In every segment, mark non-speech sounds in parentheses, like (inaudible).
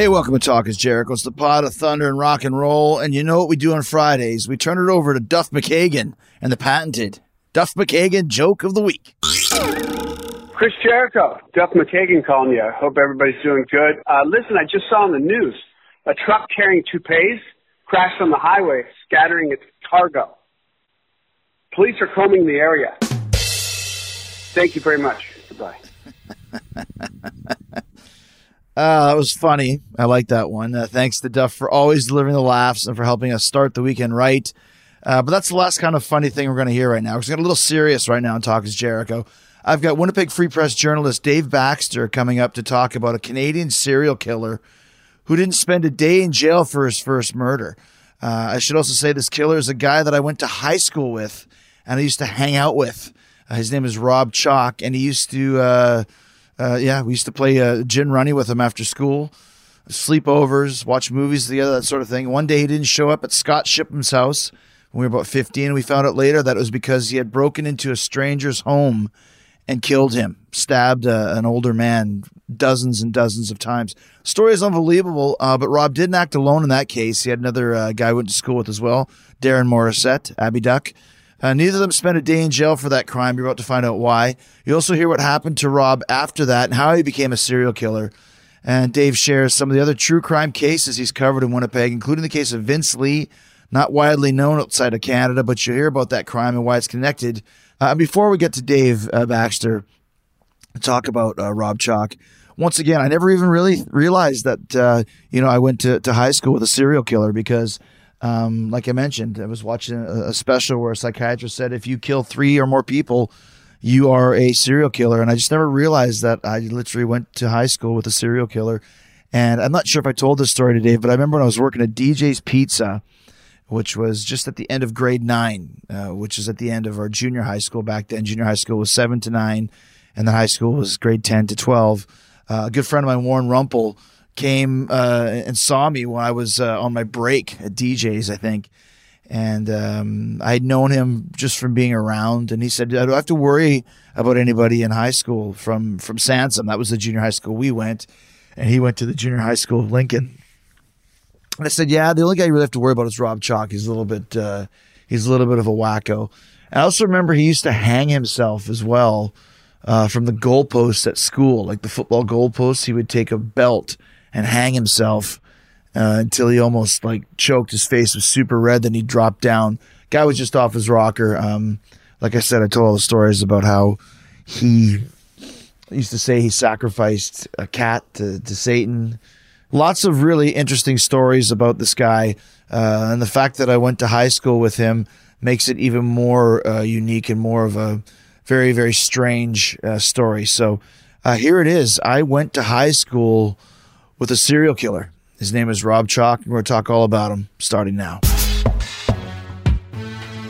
Hey, welcome to Talk is Jericho. It's the pod of thunder and rock and roll. And you know what we do on Fridays? We turn it over to Duff McKagan and the patented Duff McKagan joke of the week. Chris Jericho, Duff McKagan calling you. I hope everybody's doing good. Uh, listen, I just saw on the news a truck carrying toupees crashed on the highway, scattering its cargo. Police are combing the area. Thank you very much. Goodbye. (laughs) Uh, that was funny. I like that one. Uh, thanks to Duff for always delivering the laughs and for helping us start the weekend right. Uh, but that's the last kind of funny thing we're going to hear right now. We're getting a little serious right now in Talk is Jericho. I've got Winnipeg Free Press journalist Dave Baxter coming up to talk about a Canadian serial killer who didn't spend a day in jail for his first murder. Uh, I should also say this killer is a guy that I went to high school with and I used to hang out with. Uh, his name is Rob Chaulk, and he used to, uh, yeah, we used to play uh, gin rummy with him after school, sleepovers, watch movies together, that sort of thing. One day he didn't show up at Scott Shipham's house when we were about 15. We found out later that it was because he had broken into a stranger's home and killed him, stabbed uh, an older man dozens and dozens of times. Story is unbelievable, uh, but Rob didn't act alone in that case. He had another uh, guy went to school with as well, Darren Morissette, Abby Duck. Uh, neither of them spent a day in jail for that crime. You're about to find out why. You also hear what happened to Rob after that and how he became a serial killer. And Dave shares some of the other true crime cases he's covered in Winnipeg, including the case of Vince Lee, not widely known outside of Canada, but you'll hear about that crime and why it's connected. Uh, before we get to Dave uh, Baxter, talk about uh, Rob Chaulk. Once again, I never even really realized that uh, you know I went to, to high school with a serial killer because, um, like I mentioned, I was watching a, a special where a psychiatrist said if you kill three or more people, you are a serial killer, and I just never realized that I literally went to high school with a serial killer. And I'm not sure if I told this story today, but I remember when I was working at DJ's Pizza, which was just at the end of grade nine, uh, which is at the end of our junior high school back then. Junior high school was seven to nine, and the high school was grade 10 to 12. Uh, a good friend of mine, Warren Rumpel, came uh, and saw me when I was uh, on my break at DJ's, I think. And um, I had known him just from being around. And he said, I don't have to worry about anybody in high school from, from Sansom. That was the junior high school we went. And he went to the junior high school of Lincoln. And I said, yeah, the only guy you really have to worry about is Rob Chaulk. He's a little bit, uh, he's a little bit of a wacko. I also remember he used to hang himself as well uh, from the goalposts at school, like the football goalposts. He would take a belt and hang himself uh, until he almost like choked. His face was super red. Then he dropped down. Guy was just off his rocker. Um, like I said, I told all the stories about how he used to say he sacrificed a cat to, to Satan. Lots of really interesting stories about this guy. Uh, and the fact that I went to high school with him makes it even more uh, unique and more of a very, very strange uh, story. So uh, here it is. I went to high school with a serial killer. His name is Rob Chaulk. We're going to talk all about him starting now.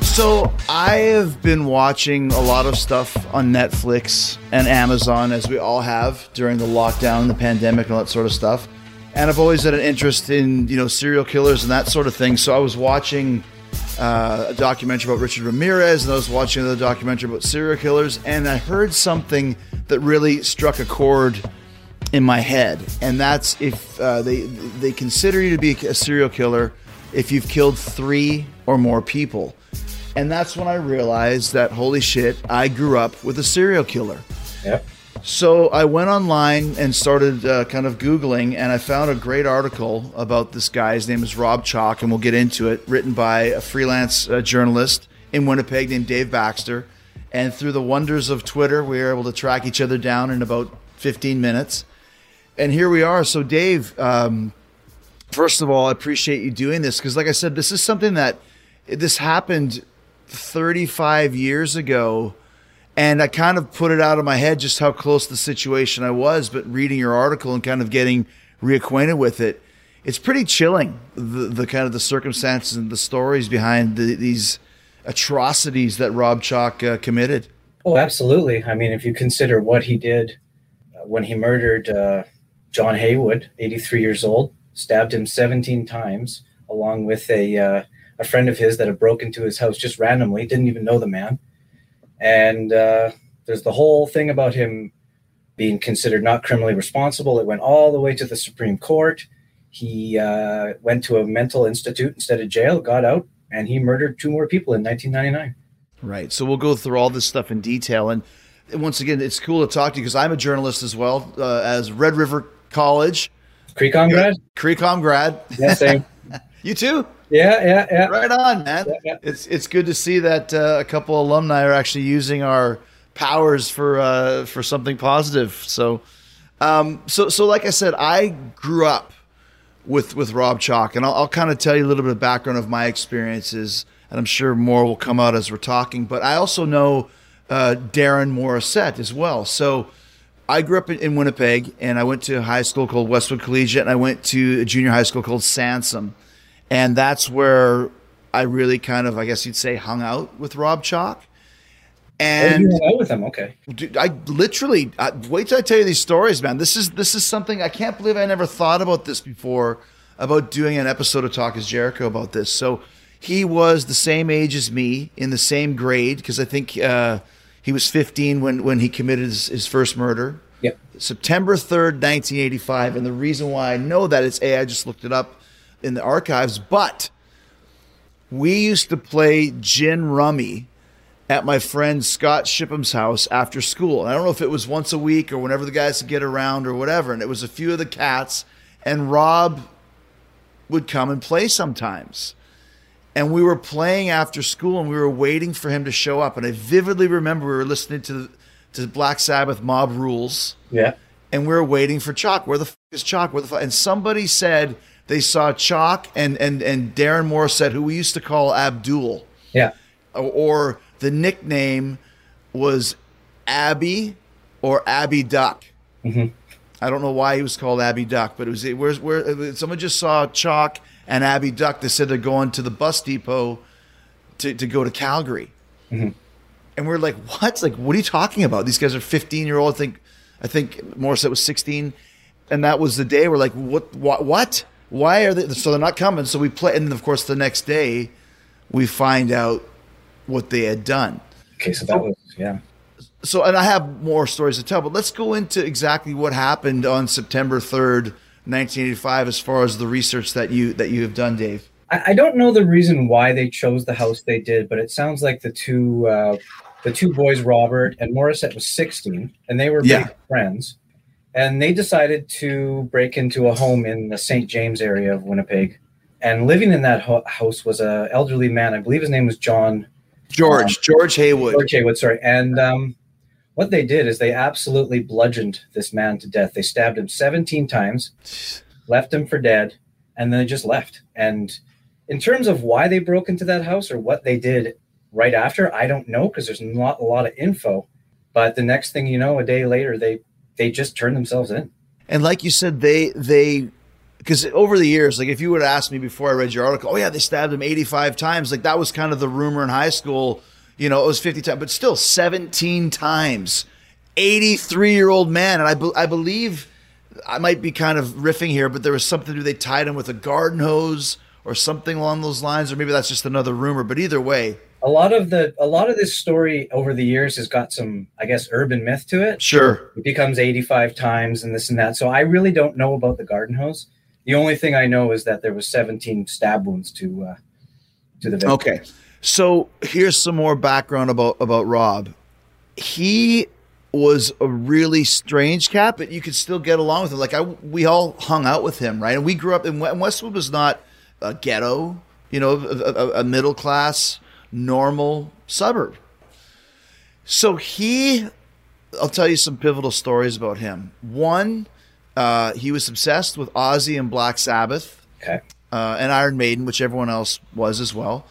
So I have been watching a lot of stuff on Netflix and Amazon, as we all have during the lockdown, the pandemic, and all that sort of stuff. And I've always had an interest in you know serial killers and that sort of thing. So I was watching uh, a documentary about Richard Ramirez, and I was watching another documentary about serial killers, and I heard something that really struck a chord in my head, and that's if uh, they they consider you to be a serial killer if you've killed three or more people, and that's when I realized that holy shit, I grew up with a serial killer. Yep. So I went online and started uh, kind of Googling, and I found a great article about this guy. His name is Rob Chaulk, and we'll get into it, written by a freelance uh, journalist in Winnipeg named Dave Baxter. And through the wonders of Twitter, we were able to track each other down in about 15 minutes. And here we are. So, Dave, um, first of all, I appreciate you doing this because, like I said, this is something that this happened 35 years ago and I kind of put it out of my head just how close the situation I was. But reading your article and kind of getting reacquainted with it, it's pretty chilling. The, the kind of the circumstances and the stories behind the, these atrocities that Rob Chaulk uh, committed. Oh, absolutely. I mean, if you consider what he did uh, when he murdered uh, John Haywood, 83 years old, stabbed him 17 times, along with a uh, a friend of his that had broken into his house just randomly, didn't even know the man and uh, there's the whole thing about him being considered not criminally responsible. It went all the way to the Supreme Court. He uh, went to a mental institute instead of jail, got out, and he murdered two more people in 1999. Right. So we'll go through all this stuff in detail. And once again, it's cool to talk to you because I'm a journalist as well uh, as Red River College. CreComm grad? CreComm grad. Yeah, same. (laughs) you too? Yeah, yeah, yeah. Right on, man. Yeah, yeah. It's it's good to see that uh, a couple alumni are actually using our powers for uh, for something positive. So, um, so so like I said, I grew up with with Rob Chaulk, and I'll, I'll kind of tell you a little bit of background of my experiences, and I'm sure more will come out as we're talking. But I also know uh, Darren Morissette as well. So. I grew up in, in Winnipeg, and I went to a high school called Westwood Collegiate, and I went to a junior high school called Sansom and that's where I really kind of, I guess you'd say, hung out with Rob Chaulk. Oh, And you hung out with him? Okay. dude, I literally I, wait till I tell you these stories, man. This is this is something I can't believe I never thought about this before about doing an episode of Talk is Jericho about this. So he was the same age as me in the same grade because I think uh, he was 15 when when he committed his, his first murder. Yep. September 3rd, 1985. And the reason why I know that is A, I just looked it up in the archives, but we used to play gin rummy at my friend Scott Shipham's house after school. And I don't know if it was once a week or whenever the guys could get around or whatever. And it was a few of the cats, and Rob would come and play sometimes. And we were playing after school and we were waiting for him to show up. And I vividly remember we were listening to, to Black Sabbath Mob Rules Yeah. and we are waiting for Chaulk. Where the f- is Chaulk? Where the f-? And somebody said they saw Chaulk and and and Darren Morissette who we used to call Abdul, Yeah. or, or the nickname was Abby or Abby Duck. Mm-hmm. I don't know why he was called Abby Duck, but it was where's where someone just saw Chaulk and Abby Duck. They said they're going to the bus depot to, to go to Calgary. Mm-hmm. And we're like, what? Like, what are you talking about? These guys are 15 year old. I think, I think Morissette was 16. And that was the day we're like, what, what, what? Why are they? So they're not coming. So we play. And of course, the next day we find out what they had done. Okay, so that was yeah. So, and I have more stories to tell, but let's go into exactly what happened on September 3rd, 1985, as far as the research that you, that you have done, Dave. I, I don't know the reason why they chose the house they did, but it sounds like the two uh, the two boys, Robert and Morissette, was 16, and they were Yeah. friends, and they decided to break into a home in the St. James area of Winnipeg. And living in that ho- house was a elderly man. I believe his name was John George, George Haywood. George Haywood, sorry. And um, what they did is they absolutely bludgeoned this man to death. They stabbed him 17 times, left him for dead, and then they just left. And in terms of why they broke into that house or what they did right after, I don't know because there's not a lot of info. But the next thing you know, a day later, they they just turned themselves in. And like you said, they they because over the years, like if you would asked me before I read your article, oh yeah, they stabbed him 85 times. Like that was kind of the rumor in high school. You know, it was 50 times, but still 17 times. 83 year old man, and I be- I believe I might be kind of riffing here, but there was something to. They tied him with a garden hose or something along those lines, or maybe that's just another rumor. But either way, a lot of the a lot of this story over the years has got some, I guess, urban myth to it. Sure. It becomes 85 times and this and that. So I really don't know about the garden hose. The only thing I know is that there was 17 stab wounds to uh, to the victim. Okay. So here's some more background about about Rob. He was a really strange cat, but you could still get along with him. Like I, we all hung out with him, right? And we grew up in Westwood was not a ghetto, you know, a, a, a middle class, normal suburb. So he, I'll tell you some pivotal stories about him. One, uh, he was obsessed with Ozzy and Black Sabbath Okay. uh, and Iron Maiden, which everyone else was as well.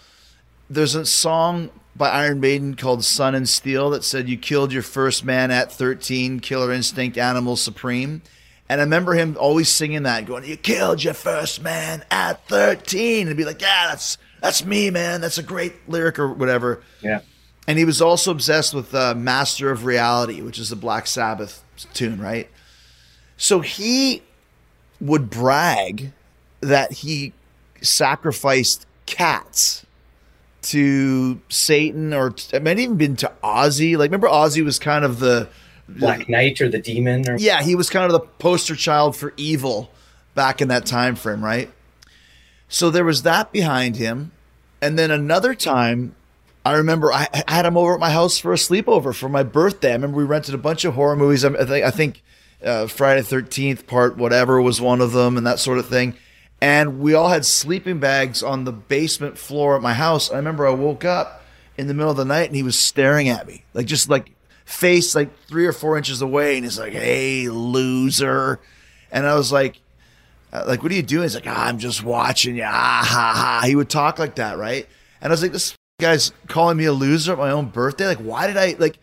There's a song by Iron Maiden called Sun and Steel that said, You killed your first man at 13, Killer Instinct, Animal Supreme. And I remember him always singing that, going, You killed your first man at 13. And be like, Yeah, that's that's me, man. That's a great lyric or whatever. Yeah. And he was also obsessed with uh, Master of Reality, which is the Black Sabbath tune, right? So he would brag that he sacrificed cats to Satan, or it might even been to Ozzy. Like, remember Ozzy was kind of the Black Knight or the demon or yeah, he was kind of the poster child for evil back in that time frame, right? So there was that behind him, and then another time, I remember I, I had him over at my house for a sleepover for my birthday. I remember we rented a bunch of horror movies. I think I think uh, Friday the Thirteenth Part whatever was one of them, and that sort of thing. And we all had sleeping bags on the basement floor at my house. I remember I woke up in the middle of the night and he was staring at me, like just like face like three or four inches away, and he's like, "Hey, loser," and I was like, uh, "Like, what are you doing?" He's like, ah, "I'm just watching you." Ah, ha, ha. He would talk like that, right? And I was like, "This guy's calling me a loser at my own birthday. Like, why did I like?"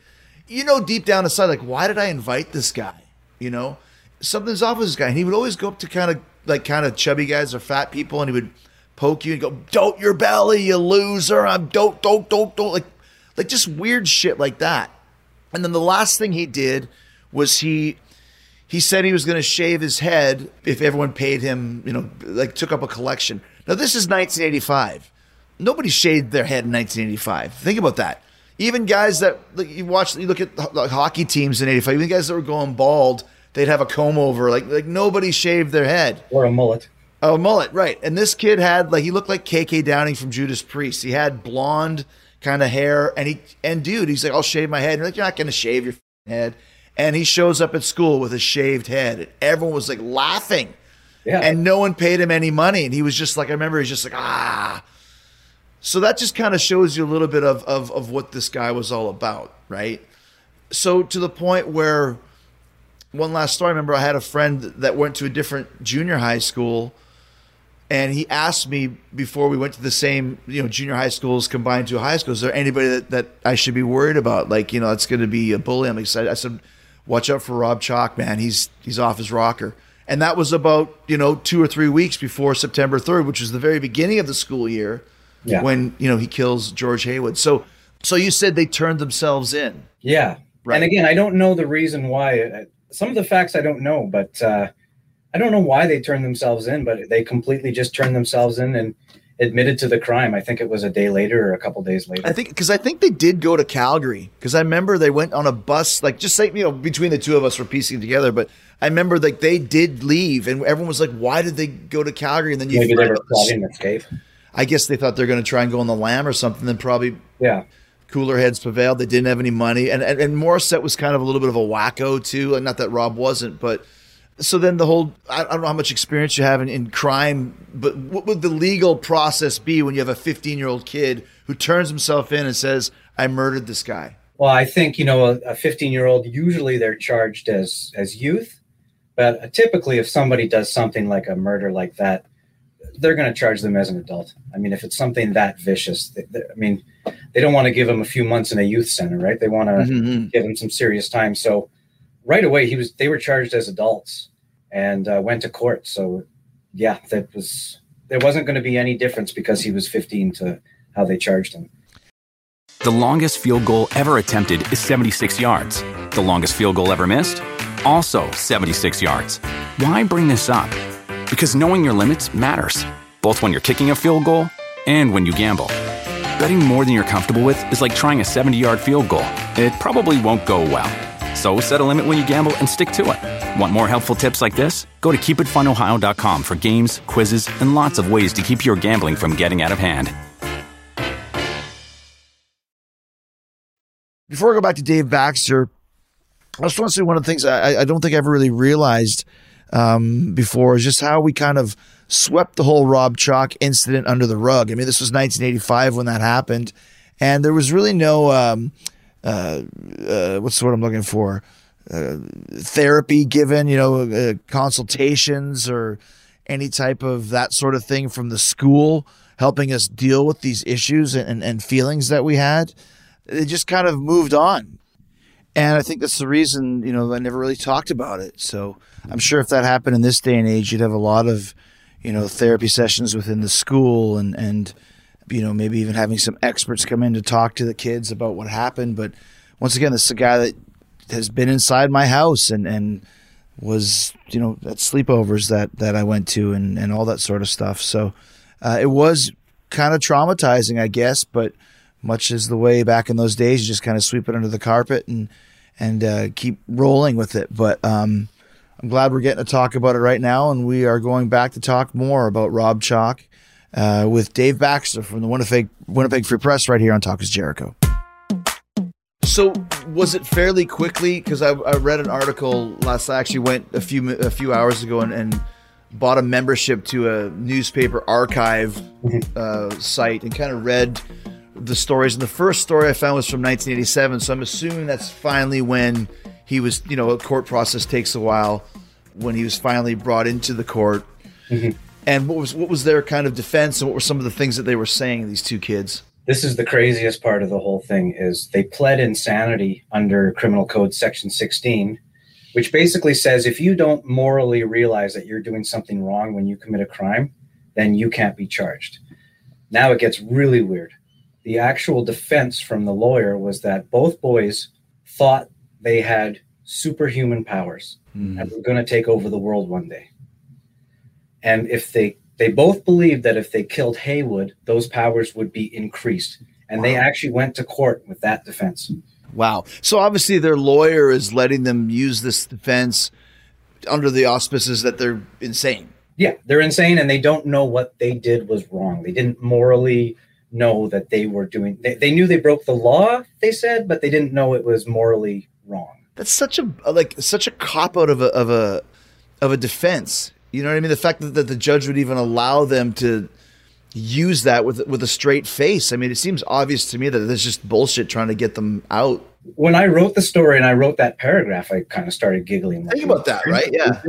You know, deep down inside, like, why did I invite this guy? You know, something's off with this guy, and he would always go up to kind of like kind of chubby guys or fat people, and he would poke you and go, "Don't your belly, you loser!" I'm don't don't don't don't like like just weird shit like that. And then the last thing he did was he he said he was going to shave his head if everyone paid him, you know, like took up a collection. Now this is 1985. Nobody shaved their head in 1985. Think about that. Even guys that like, you watch, you look at like, hockey teams in '85. Even guys that were going bald, they'd have a comb over. Like like nobody shaved their head. or a mullet. Oh, a mullet, right. And this kid had like he looked like KK Downing from Judas Priest. He had blonde kind of hair, and he and dude, he's like, I'll shave my head. And you're like, you're not gonna shave your head. And he shows up at school with a shaved head, and everyone was like laughing, Yeah. and no one paid him any money. And he was just like, I remember he's just like, ah. So that just kind of shows you a little bit of, of of what this guy was all about, right? So to the point where one last story. I remember I had a friend that went to a different junior high school, and he asked me before we went to the same, you know, junior high schools combined to a high school. Is there anybody that, that I should be worried about? Like, you know, that's going to be a bully. I'm excited. I said, watch out for Rob Chaulk, man. He's he's off his rocker. And that was about you know two or three weeks before September 3rd, which was the very beginning of the school year, Yeah. when you know he kills George Haywood. So, so you said they turned themselves in. Yeah. Right. And again, I don't know the reason why. Some of the facts I don't know, but uh, I don't know why they turned themselves in, but they completely just turned themselves in and admitted to the crime. I think it was a day later or a couple days later. I think because I think they did go to Calgary because I remember they went on a bus like just like you know between the two of us were piecing together, but I remember like they did leave and everyone was like, why did they go to Calgary? And then you Maybe they were plotting escape. I guess they thought they're going to try and go on the lam or something. Then probably Yeah. Cooler heads prevailed. They didn't have any money, and and, and Morissette was kind of a little bit of a wacko too. And not that Rob wasn't, but so then the whole I don't know how much experience you have in, in crime, but what would the legal process be when you have a 15 year old kid who turns himself in and says, "I murdered this guy"? Well, I think you know a 15 year old. Usually they're charged as as youth, but typically if somebody does something like a murder like that, they're going to charge them as an adult. I mean, if it's something that vicious, they, they- I mean, they don't want to give them a few months in a youth center, right? They want to Mhm. give him some serious time. So right away, he was they were charged as adults and uh, went to court. So yeah, that was there wasn't going to be any difference because he was 15 to how they charged him. The longest field goal ever attempted is 76 yards. The longest field goal ever missed? Also 76 yards. Why bring this up? Because knowing your limits matters, both when you're kicking a field goal and when you gamble. Betting more than you're comfortable with is like trying a 70 yard field goal. It probably won't go well. So set a limit when you gamble and stick to it. Want more helpful tips like this? Go to keepitfunohio.com for games, quizzes, and lots of ways to keep your gambling from getting out of hand. Before I go back to Dave Baxter, I just want to say one of the things I, I don't think I ever really realized um, before is just how we kind of swept the whole Rob Chaulk incident under the rug. I mean, this was 1985 when that happened, and there was really no um, uh, uh, what's the word I'm looking for? Uh, therapy given, you know, uh, consultations or any type of that sort of thing from the school helping us deal with these issues and, and feelings that we had. It just kind of moved on. And I think that's the reason, you know, I never really talked about it. So I'm sure if that happened in this day and age, you'd have a lot of, you know, therapy sessions within the school and, and, you know, maybe even having some experts come in to talk to the kids about what happened. But once again, this is a guy that has been inside my house and, and was, you know, at sleepovers that, that I went to and, and all that sort of stuff. So uh, it was kind of traumatizing, I guess, but much as the way back in those days, you just kind of sweep it under the carpet and, and uh, keep rolling with it. But um, I'm glad we're getting to talk about it right now, and we are going back to talk more about Rob Chaulk uh, with Dave Baxter from the Winnipeg Winnipeg Free Press right here on Talk is Jericho. So was it fairly quickly? Because I, I read an article last. I actually went a few a few hours ago and, and bought a membership to a newspaper archive uh, site and kind of read the stories. And the first story I found was from 1987. So I'm assuming that's finally when he was. You know, a court process takes a while. When he was finally brought into the court. Mm-hmm. And what was what was their kind of defense, and what were some of the things that they were saying? These two kids. This is the craziest part of the whole thing is they pled insanity under Criminal Code Section 16, which basically says if you don't morally realize that you're doing something wrong when you commit a crime, then you can't be charged. Now it gets really weird. The actual defense from the lawyer was that both boys thought they had superhuman powers hmm. and were going to take over the world one day. And if they they both believed that if they killed Haywood, those powers would be increased. And they actually went to court with that defense. Wow. So obviously their lawyer is letting them use this defense under the auspices that they're insane. Yeah, they're insane and they don't know what they did was wrong. They didn't morally know that they were doing they, they knew they broke the law, they said, but they didn't know it was morally wrong. That's such a like such a cop out of a of a of a defense. You know what I mean? The fact that, that the judge would even allow them to use that with with a straight face. I mean, it seems obvious to me that it's just bullshit trying to get them out. When I wrote the story and I wrote that paragraph, I kind of started giggling. Think about that, right? Yeah.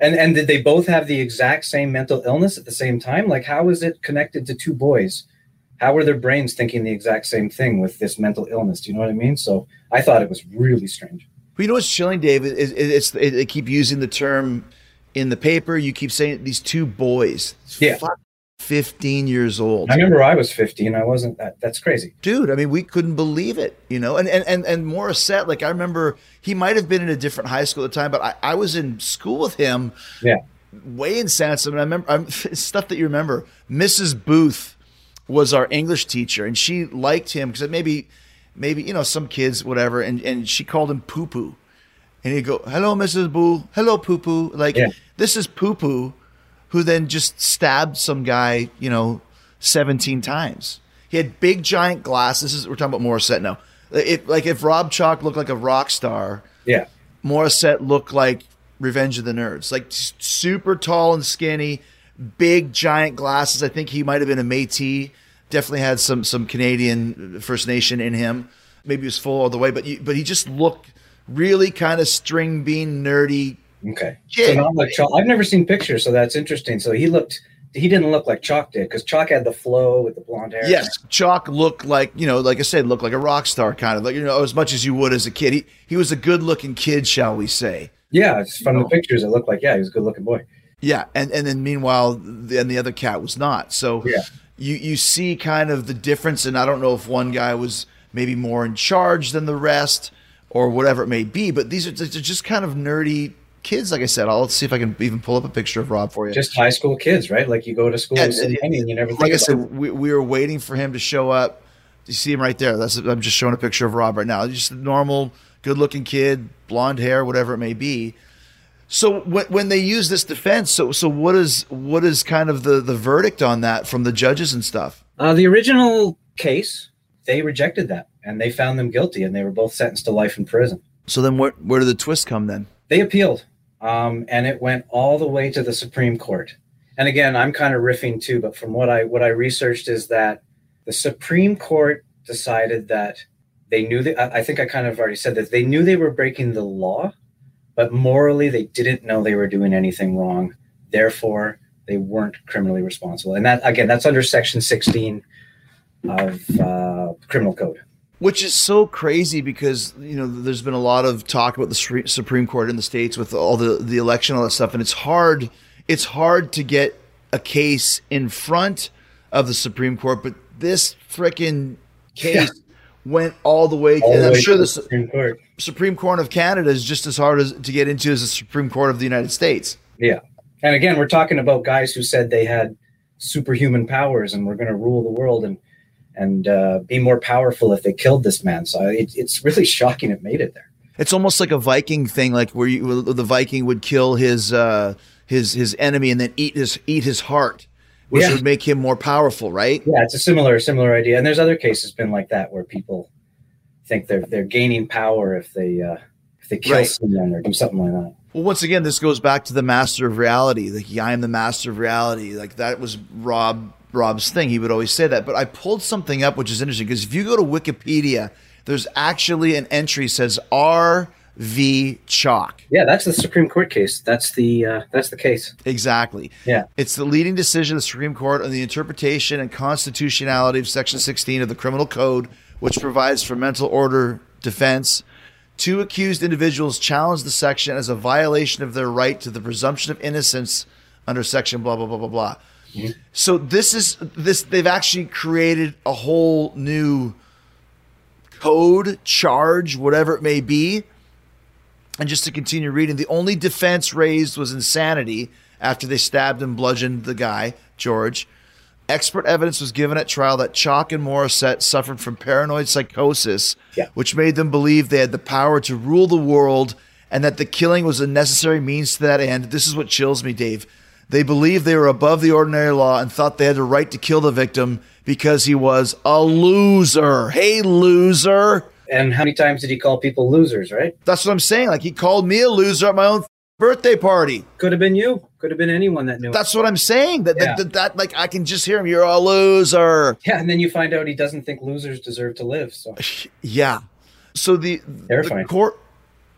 And and did they both have the exact same mental illness at the same time? Like how is it connected to two boys? How are their brains thinking the exact same thing with this mental illness? Do you know what I mean? So I thought it was really strange. But you know what's chilling, Dave? Is, it's it, they keep using the term in the paper. You keep saying these two boys. Yeah. Fifteen years old. I remember I was 15. I wasn't that. That's crazy. dude. I mean, we couldn't believe it, you know. And and and and Morissette, like I remember, he might have been in a different high school at the time, but I, I was in school with him Yeah. way in Sansom, and I remember I'm, (laughs) stuff that you remember. Mrs. Booth was our English teacher, and she liked him because maybe, maybe you know, some kids, whatever, and and she called him Poo Poo, and he'd go, "Hello, Mrs. Boo. Hello, Poo Poo." Like Yeah. this is Poo Poo, who then just stabbed some guy, you know, seventeen times. He had big giant glasses. This is we're talking about Morissette now. If like if Rob Chaulk looked like a rock star, Yeah. Morissette looked like Revenge of the Nerds, like super tall and skinny, big giant glasses. I think he might have been a Métis. Definitely had some some Canadian First Nation in him. Maybe he was full all the way, but you, but he just looked really kind of string bean nerdy. Okay. So not like Chaulk. I've never seen pictures, so that's interesting. So he looked. He didn't look like Chaulk did because Chaulk had the flow with the blonde hair. Yes, Chaulk looked like you know, like I said, looked like a rock star kind of like you know as much as you would as a kid. He he was a good looking kid, shall we say? Yeah. It's from the pictures. It looked like yeah, he was a good looking boy. Yeah, and and then meanwhile, the, and the other cat was not. So Yeah. you you see kind of the difference, and I don't know if one guy was maybe more in charge than the rest or whatever it may be, but these are just kind of nerdy kids. Like I said, I'll let's see if I can even pull up a picture of Rob for you. Just high school kids, right? Like you go to school Yeah, and- and you never like I said, we, we were waiting for him to show up. Do you see him right there. That's I'm just showing a picture of Rob right now. Just a normal, good-looking kid, blonde hair, whatever it may be. So when, when they use this defense, so so what is what is kind of the the verdict on that from the judges and stuff? Uh, the original case, they rejected that and they found them guilty and they were both sentenced to life in prison. So then where where did the twist come then? They appealed um, and it went all the way to the Supreme Court. And again, I'm kind of riffing too, but from what I what I researched is that the Supreme Court decided that they knew that I I think I kind of already said that they knew they were breaking the law, but morally they didn't know they were doing anything wrong. Therefore, they weren't criminally responsible. And that again, that's under Section 16 of uh, Criminal Code. Which is so crazy because you know there's been a lot of talk about the Supreme Court in the states with all the the election all that stuff, and it's hard it's hard to get a case in front of the Supreme Court, but this freaking case went all the way. All and I'm sure the Supreme Court. Supreme Court of Canada is just as hard as to get into as the Supreme Court of the United States. Yeah. And again, we're talking about guys who said they had superhuman powers and were going to rule the world and and uh, be more powerful if they killed this man. So it, it's really (laughs) shocking it made it there. It's almost like a Viking thing, like where you, the Viking would kill his uh, his his enemy and then eat his eat his heart, which Yeah. would make him more powerful, right? Yeah, it's a similar similar idea. And there's other cases been like that where people think they're they're gaining power if they uh, if they kill Right. someone or do something like that. Well, once again, this goes back to the master of reality. Like, I am the master of reality. Like that was Rob Rob's thing. He would always say that. But I pulled something up, which is interesting because if you go to Wikipedia, there's actually an entry says R.V. Chaulk. Yeah, that's the Supreme Court case. That's the uh, that's the case. Exactly. Yeah. It's the leading decision of the Supreme Court on the interpretation and constitutionality of Section 16 of the Criminal Code, which provides for mental order defense. Two accused individuals challenged the section as a violation of their right to the presumption of innocence under Section blah blah blah blah blah. So this is this they've actually created a whole new code, charge, whatever it may be. And just to continue reading, the only defense raised was insanity after they stabbed and bludgeoned the guy, George. Expert evidence was given at trial that Chaulk and Morissette suffered from paranoid psychosis, Yeah. which made them believe they had the power to rule the world and that the killing was a necessary means to that end. This is what chills me, Dave. They believed they were above the ordinary law and thought they had the right to kill the victim because he was a loser. Hey, loser. And how many times did he call people losers? Right? That's what I'm saying. Like he called me a loser at my own birthday party. Could have been you. Could have been anyone that knew. That's what I'm saying. That, Yeah. that, that, like I can just hear him. You're a loser. yeah, and then you find out he doesn't think losers deserve to live. So (laughs) Yeah. So the, the court.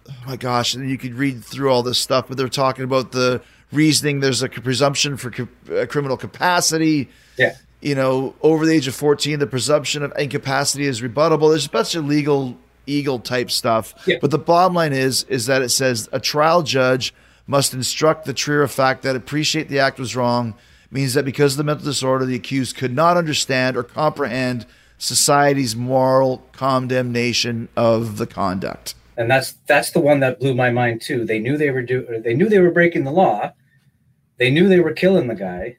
Oh my gosh! And you could read through all this stuff, but they're talking about the reasoning. There's a presumption for ca- uh, criminal capacity. yeah, you know, over the age of 14, the presumption of incapacity is rebuttable. There's a bunch of legal eagle type stuff. Yeah. But the bottom line is, is that it says a trial judge must instruct the trier of fact that appreciate the act was wrong means that because of the mental disorder, the accused could not understand or comprehend society's moral condemnation of the conduct. and that's that's the one that blew my mind too. They knew they were do they knew they were breaking the law. They knew they were killing the guy,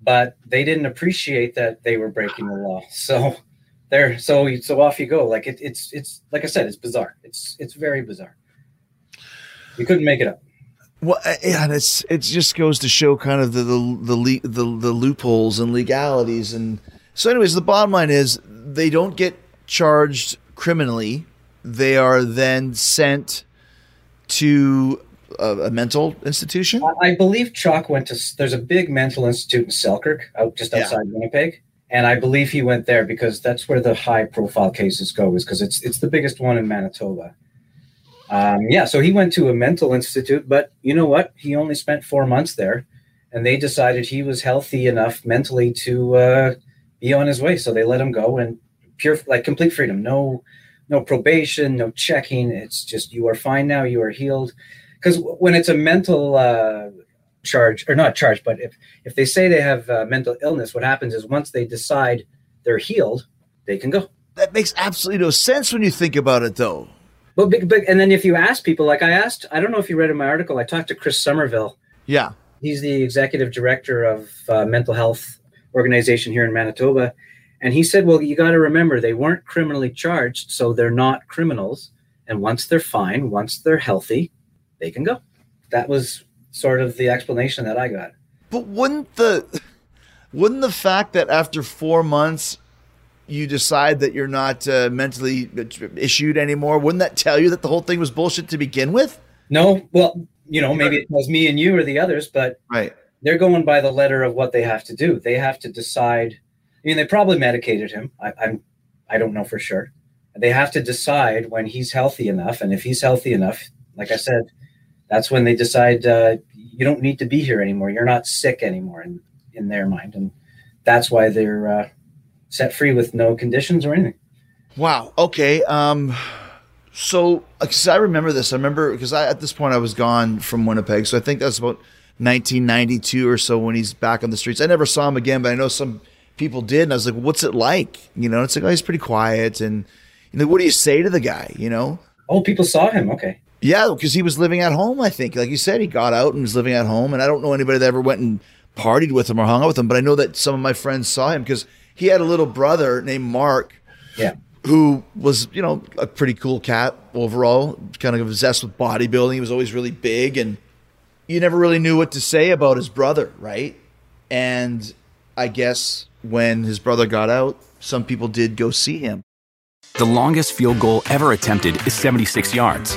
but they didn't appreciate that they were breaking the law. So there, so so off you go. Like it, it's it's like I said, it's bizarre. It's it's very bizarre. You couldn't make it up. Well, yeah, and it's it just goes to show kind of the the the, le- the the loopholes and legalities, and so, anyways, the bottom line is they don't get charged criminally; they are then sent to a, a mental institution. I- believe Chaulk went to. There's a big mental institute in Selkirk, out just Yeah. outside Winnipeg, and I believe he went there because that's where the high-profile cases go. Is because it's it's the biggest one in Manitoba. Um, yeah, so he went to a mental institute, but you know what? He only spent four months there, and they decided he was healthy enough mentally to uh, be on his way. So they let him go and pure, like complete freedom. No, no probation, no checking. It's just you are fine now. You are healed. Because when it's a mental uh, charge or not charged, but if if they say they have uh, mental illness, what happens is once they decide they're healed, they can go. That makes absolutely no sense when you think about it, though. But, big, big, and then if you ask people, like I asked, I don't know if you read in my article, I talked to Chris Somerville. Yeah. He's the executive director of uh, mental health organization here in Manitoba, and he said, "Well, you got to remember they weren't criminally charged, so they're not criminals. And once they're fine, once they're healthy, they can go." That was sort of the explanation that I got. But wouldn't the wouldn't the fact that after four months you decide that you're not uh, mentally issued anymore, wouldn't that tell you that the whole thing was bullshit to begin with? No, well, you know, maybe it was me and you or the others, but Right. they're going by the letter of what they have to do. They have to decide. I mean, they probably medicated him. I, I'm, I don't know for sure. They have to decide when he's healthy enough, and if he's healthy enough, like I said, that's when they decide uh, you don't need to be here anymore. You're not sick anymore in in their mind, and that's why they're uh, set free with no conditions or anything. Wow. Okay. Um, so, because I remember this, I remember because I, at this point I was gone from Winnipeg, so I think that's about 1992 or so when he's back on the streets. I never saw him again, but I know some people did, and I was like, "What's it like?" You know, it's like, "Oh, he's pretty quiet," and you know, what do you say to the guy? You know? Oh, people saw him. Okay. Yeah, because he was living at home. I think, like you said, he got out and was living at home, and I don't know anybody that ever went and partied with him or hung out with him, but I know that some of my friends saw him because he had a little brother named Mark Yeah. who was, you know, a pretty cool cat overall, kind of obsessed with bodybuilding. He was always really big, and you never really knew what to say about his brother, right? And I guess when his brother got out, some people did go see him. The longest field goal ever attempted is 76 yards.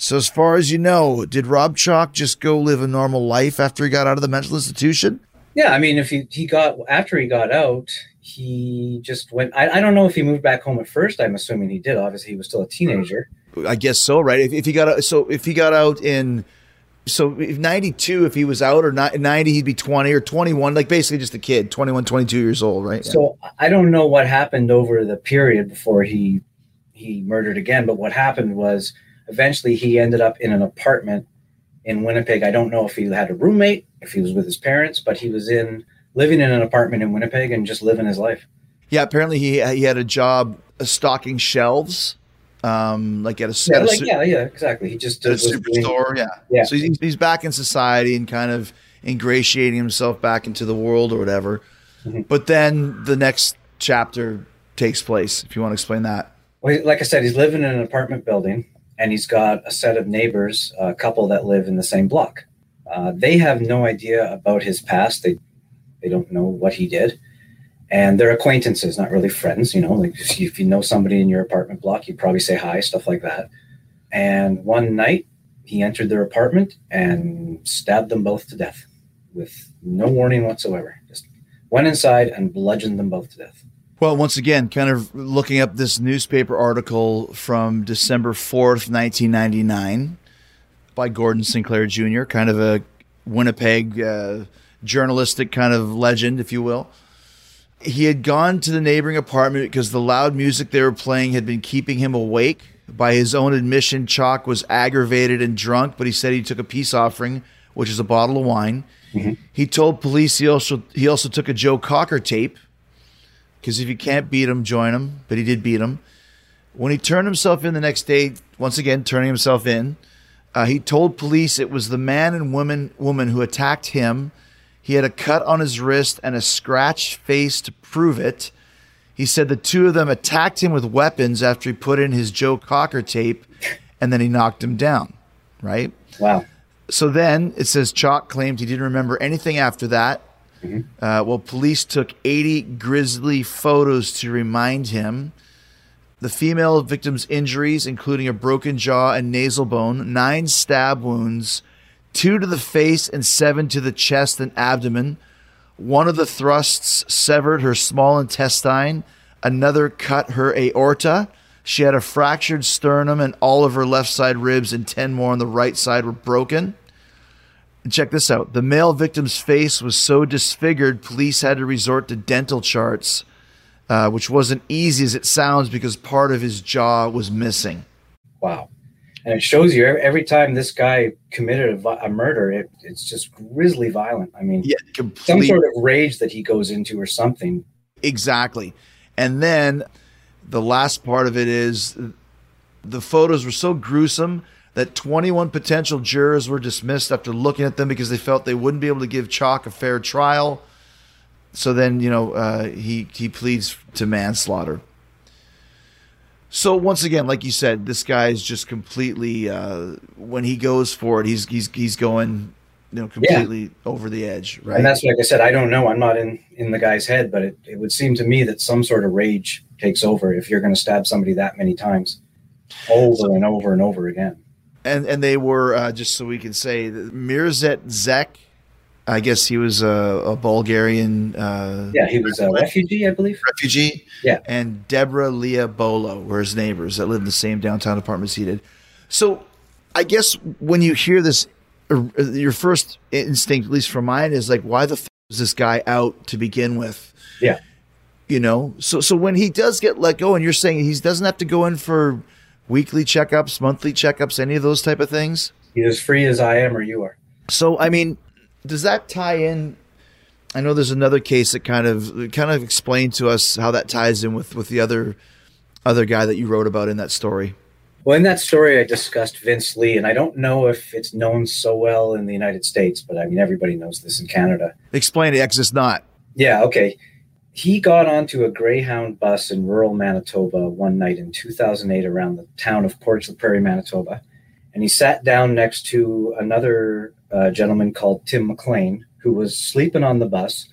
So, as far as you know, did Rob Chaulk just go live a normal life after he got out of the mental institution? Yeah, I mean, if he he got after he got out, he just went. I, I don't know if he moved back home at first. I'm assuming he did. Obviously, he was still a teenager. I guess so, right? If, if he got out, so if he got out in, so if 92, if he was out or not 90, he'd be 20 or 21, like basically just a kid, 21, 22 years old, right? Yeah. So I don't know what happened over the period before he he murdered again. But what happened was eventually he ended up in an apartment in Winnipeg. I don't know if he had a roommate, if he was with his parents, but he was in living in an apartment in Winnipeg and just living his life. yeah, apparently he he had a job stocking shelves, um, like at a, Yeah, a like yeah, yeah, exactly. He just at a doing- superstore. Yeah. Yeah. So he's, he's back in society and kind of ingratiating himself back into the world or whatever. Mm-hmm. But then the next chapter takes place, if you want to explain that. Well, like I said, he's living in an apartment building, and he's got a set of neighbors, a couple that live in the same block. Uh, they have no idea about his past. They they don't know what he did, and they're acquaintances, not really friends. You know, like if you, know somebody in your apartment block, you probably say hi, stuff like that. And one night, he entered their apartment and stabbed them both to death with no warning whatsoever. Just went inside and bludgeoned them both to death. Well, once again, kind of looking up this newspaper article from December 4th, 1999, by Gordon Sinclair Jr., kind of a Winnipeg uh, journalistic kind of legend, if you will. He had gone to the neighboring apartment because the loud music they were playing had been keeping him awake. By his own admission, Chaulk was aggravated and drunk, but he said he took a peace offering, which is a bottle of wine. He told police he also he also took a Joe Cocker tape because if you can't beat him, join him. But he did beat him. When he turned himself in the next day, once again turning himself in, uh, he told police it was the man and woman woman who attacked him. He had a cut on his wrist and a scratched face to prove it. He said the two of them attacked him with weapons after he put in his Joe Cocker tape, and then he knocked him down. Right. Wow. So then it says Chaulk claimed he didn't remember anything after that. Uh, well, police took 80 grisly photos to remind him. The female victim's injuries, including a broken jaw and nasal bone, nine stab wounds, two to the face and seven to the chest and abdomen. One of the thrusts severed her small intestine, another cut her aorta. She had a fractured sternum, and all of her left side ribs and 10 more on the right side were broken. And check this out the male victim's face was so disfigured, police had to resort to dental charts, uh, which wasn't easy as it sounds because part of his jaw was missing. Wow. And it shows you every, every time this guy committed a, a murder, it, it's just grisly violent. I mean, Yeah, some sort of rage that he goes into or something. Exactly. And then the last part of it is the photos were so gruesome that 21 potential jurors were dismissed after looking at them because they felt they wouldn't be able to give Chaulk a fair trial. So then, you know, uh, he he pleads to manslaughter. So once again, like you said, this guy is just completely uh, when he goes for it, he's he's he's going, you know, completely over the edge, right? And that's like I said, I don't know. I'm not in in the guy's head, but it, it would seem to me that some sort of rage takes over if you're going to stab somebody that many times, over and over and over again. And and they were uh, just so we can say Mirzet Zek. I guess he was a, a Bulgarian uh, Yeah, he was a refugee, I believe. refugee. Yeah. and Deborah Leah Bolo were his neighbors that lived in the same downtown apartments he did. So, I guess when you hear this, uh, your first instinct, at least for mine, is like, why the f- was this guy out to begin with? Yeah. You know, so so when he does get let go, and you're saying he doesn't have to go in for weekly checkups, monthly checkups, any of those type of things. He's as free as I am or you are. So I mean, does that tie in? I know there's another case that kind of kind of explain to us how that ties in with with the other other guy that you wrote about in that story. Well, in that story, I discussed Vince Li, and I don't know if it's known so well in the United States, but I mean, everybody knows this in Canada. Explain it, X is not. Yeah, okay. He got onto a Greyhound bus in rural Manitoba one night in 2008 around the town of Portage la Prairie, Manitoba. And he sat down next to another uh, gentleman called Tim McLean, who was sleeping on the bus.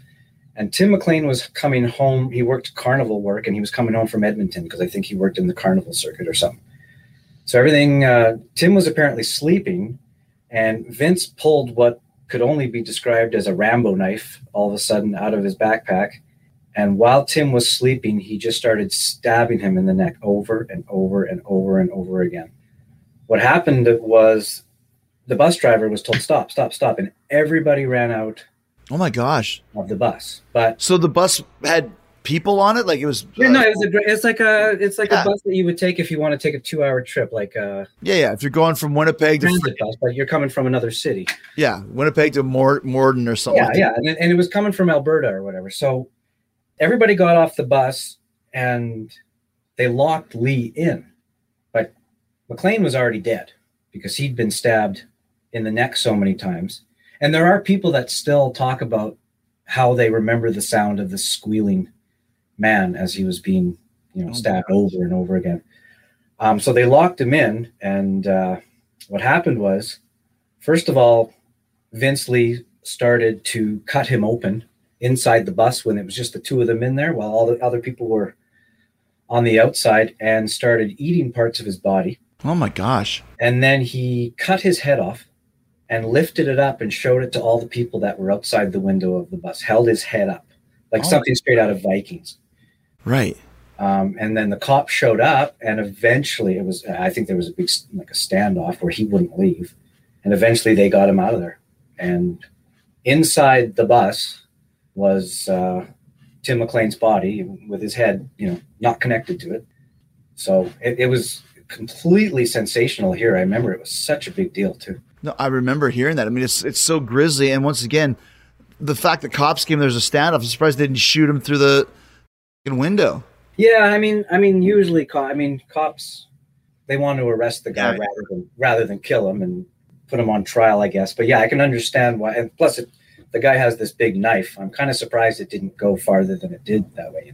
And Tim McLean was coming home. He worked carnival work and he was coming home from Edmonton because I think he worked in the carnival circuit or something. So everything, uh, Tim was apparently sleeping, and Vince pulled what could only be described as a Rambo knife all of a sudden out of his backpack. And while Tim was sleeping, he just started stabbing him in the neck over and over and over and over again. What happened was the bus driver was told, stop, stop, stop. And everybody ran out Oh my gosh! of the bus. But So the bus had people on it, like it was. yeah, no, it was a, uh, it's like a it's like Yeah. a bus that you would take if you want to take a two hour trip, like a yeah, yeah. If you're going from Winnipeg to transit bus, but you're coming from another city. yeah, Winnipeg to Mor- Morden or something. yeah, like yeah, and, and it was coming from Alberta or whatever. So everybody got off the bus and they locked Li in, but McLean was already dead because he'd been stabbed in the neck so many times. And there are people that still talk about how they remember the sound of the squealing man as he was being, you know, stabbed over and over again. Um, so they locked him in, and uh, what happened was, first of all, Vince Lee started to cut him open inside the bus when it was just the two of them in there, while all the other people were on the outside, and started eating parts of his body. Oh my gosh! And then he cut his head off and lifted it up and showed it to all the people that were outside the window of the bus, held his head up like Oh. something straight out of Vikings. Right. Um, and then the cop showed up, and eventually it was, I think there was a big, like a standoff where he wouldn't leave. And eventually they got him out of there. And inside the bus was uh, Tim McLean's body with his head, you know, not connected to it. So it, it was completely sensational here. I remember it was such a big deal, too. No, I remember hearing that. I mean, it's it's so grisly, and once again, the fact that cops came, there's a standoff. I'm surprised they didn't shoot him through the window. Yeah, I mean, I mean, usually, co- I mean, cops they want to arrest the guy Yeah. rather than rather than kill him and put him on trial, I guess. But yeah, I can understand why. And plus, it, the guy has this big knife. I'm kind of surprised it didn't go farther than it did that way.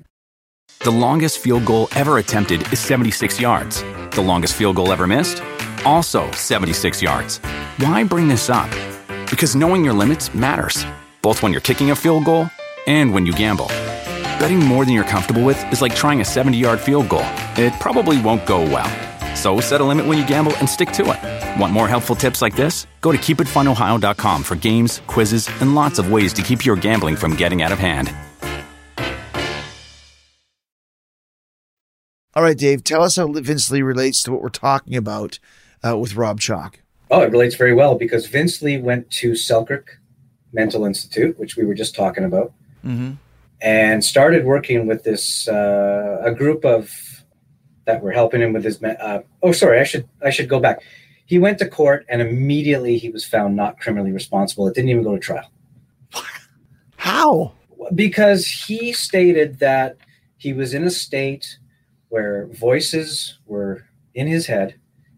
The longest field goal ever attempted is 76 yards. The longest field goal ever missed? Also 76 yards. Why bring this up? Because knowing your limits matters, both when you're kicking a field goal and when you gamble. Betting more than you're comfortable with is like trying a 70 yard field goal, it probably won't go well. So set a limit when you gamble and stick to it. Want more helpful tips like this? Go to keepitfunohio.com for games, quizzes, and lots of ways to keep your gambling from getting out of hand. All right, Dave, tell us how Vince Li relates to what we're talking about uh, with Rob Chaulk. Oh, it relates very well because Vince Li went to Selkirk Mental Institute, which we were just talking about, Mm-hmm. and started working with this uh, a group of that were helping him with his. Uh, oh, sorry, I should I should go back. He went to court and immediately he was found not criminally responsible. It didn't even go to trial (laughs) How? because he stated that he was in a state where voices were in his head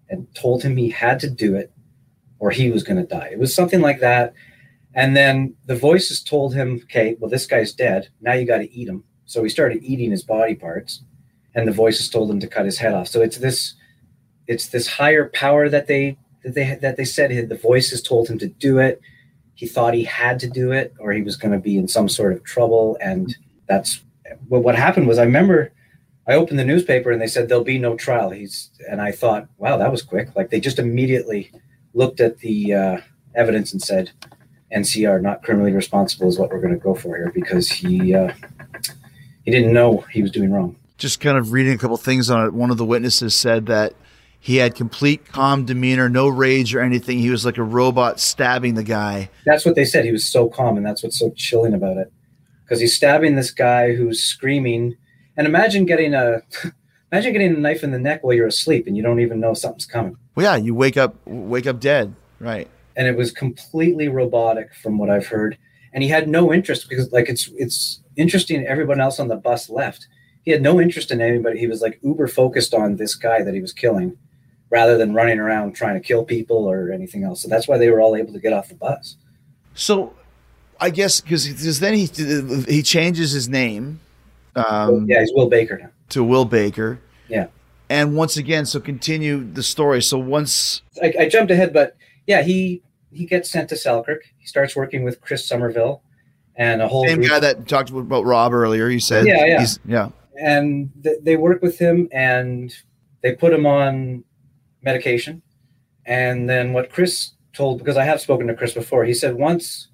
and told him he had to do it or he was going to die. It was something like that. And then the voices told him, okay, well, this guy's dead. Now you got to eat him. So he started eating his body parts and the voices told him to cut his head off. So it's this, it's this higher power that they, that they, that they said the voices told him to do it. He thought he had to do it or he was going to be in some sort of trouble. And that's well, what happened was I remember I opened the newspaper and they said there'll be no trial. He's and I thought, wow, that was quick. Like they just immediately looked at the uh, evidence and said, NCR not criminally responsible is what we're going to go for here because he uh, he didn't know he was doing wrong. Just kind of reading a couple things on it. One of the witnesses said that he had complete calm demeanor, no rage or anything. He was like a robot stabbing the guy. That's what they said. He was so calm, and that's what's so chilling about it because he's stabbing this guy who's screaming. And imagine getting a (laughs) imagine getting a knife in the neck while you're asleep and you don't even know something's coming. Well, yeah, you wake up, wake up dead, right? and it was completely robotic from what I've heard. And he had no interest because like it's it's interesting everyone else on the bus left. He had no interest in anybody. He was like uber focused on this guy that he was killing rather than running around trying to kill people or anything else. So that's why they were all able to get off the bus. So, I guess because then he he changes his name um, yeah, he's Will Baker now. to Will Baker, Yeah. and once again, so continue the story. So once, I, I jumped ahead, but yeah, he he gets sent to Selkirk. He starts working with Chris Summerville and a whole same group- guy that talked about Rob earlier, you said, Yeah, yeah. He's, yeah, and th- they work with him and they put him on medication. And then what chris told because i have spoken to chris before he said once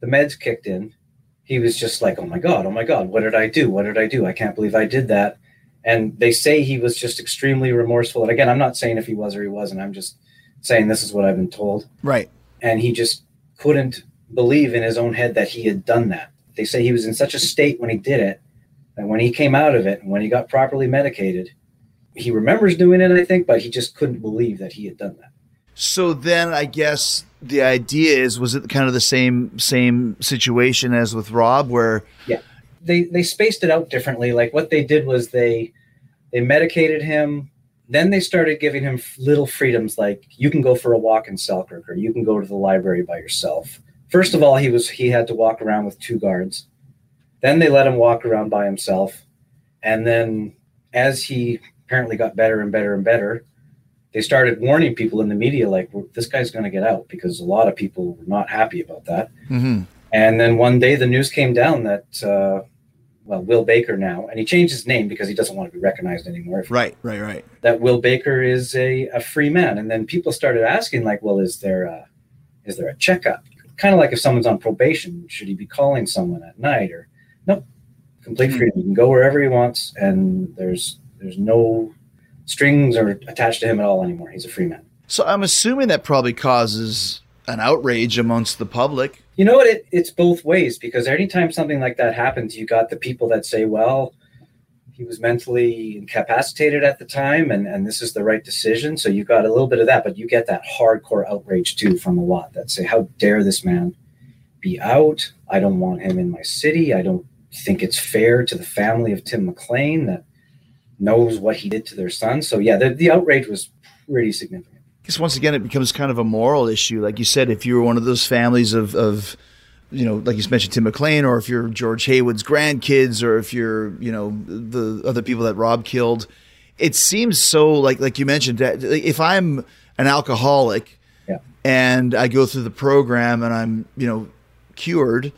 the meds kicked in he was just like oh my god oh my god what did i do? What did i do? I can't believe i did that. And they say he was just extremely remorseful. And again i'm not saying if he was or he wasn't. I'm just saying this is what i've been told. Right. and he just couldn't believe in his own head that he had done that. They say he was in such a state when he did it that when he came out of it and when he got properly medicated, he remembers doing it, I think, but he just couldn't believe that he had done that. So then, I guess the idea is, was it kind of the same same situation as with Rob, where Yeah. They they spaced it out differently. Like what they did was they they medicated him, then they started giving him little freedoms like you can go for a walk in Selkirk or you can go to the library by yourself. First of all, he was he had to walk around with two guards. Then they let him walk around by himself. And then as he apparently got better and better and better, they started warning people in the media like this guy's going to get out because a lot of people were not happy about that. mm-hmm. And then one day the news came down that, uh, well, Will Baker now, and he changed his name because he doesn't want to be recognized anymore. right, right, right. That Will Baker is a, a free man. And then people started asking, like, well, is there a, is there a checkup? Kind of like if someone's on probation, should he be calling someone at night or nope, complete Hmm. freedom. He can go wherever he wants, and there's there's no strings are attached to him at all anymore. He's a free man. So I'm assuming that probably causes an outrage amongst the public. You know what? It, it's both ways because anytime something like that happens, you got the people that say, well, he was mentally incapacitated at the time and, and this is the right decision. So you got a little bit of that, but you get that hardcore outrage too from a lot that say, how dare this man be out? I don't want him in my city. I don't think it's fair to the family of Tim McLean that knows what he did to their son. So yeah, the, the outrage was pretty significant. Because once again, it becomes kind of a moral issue. Like you said, if you were one of those families of, of you know, like you mentioned, Tim McLean, or if you're George Haywood's grandkids, or if you're, you know, the other people that Rob killed, it seems so like, like you mentioned, that if I'm an alcoholic Yeah. and I go through the program and I'm, you know, cured,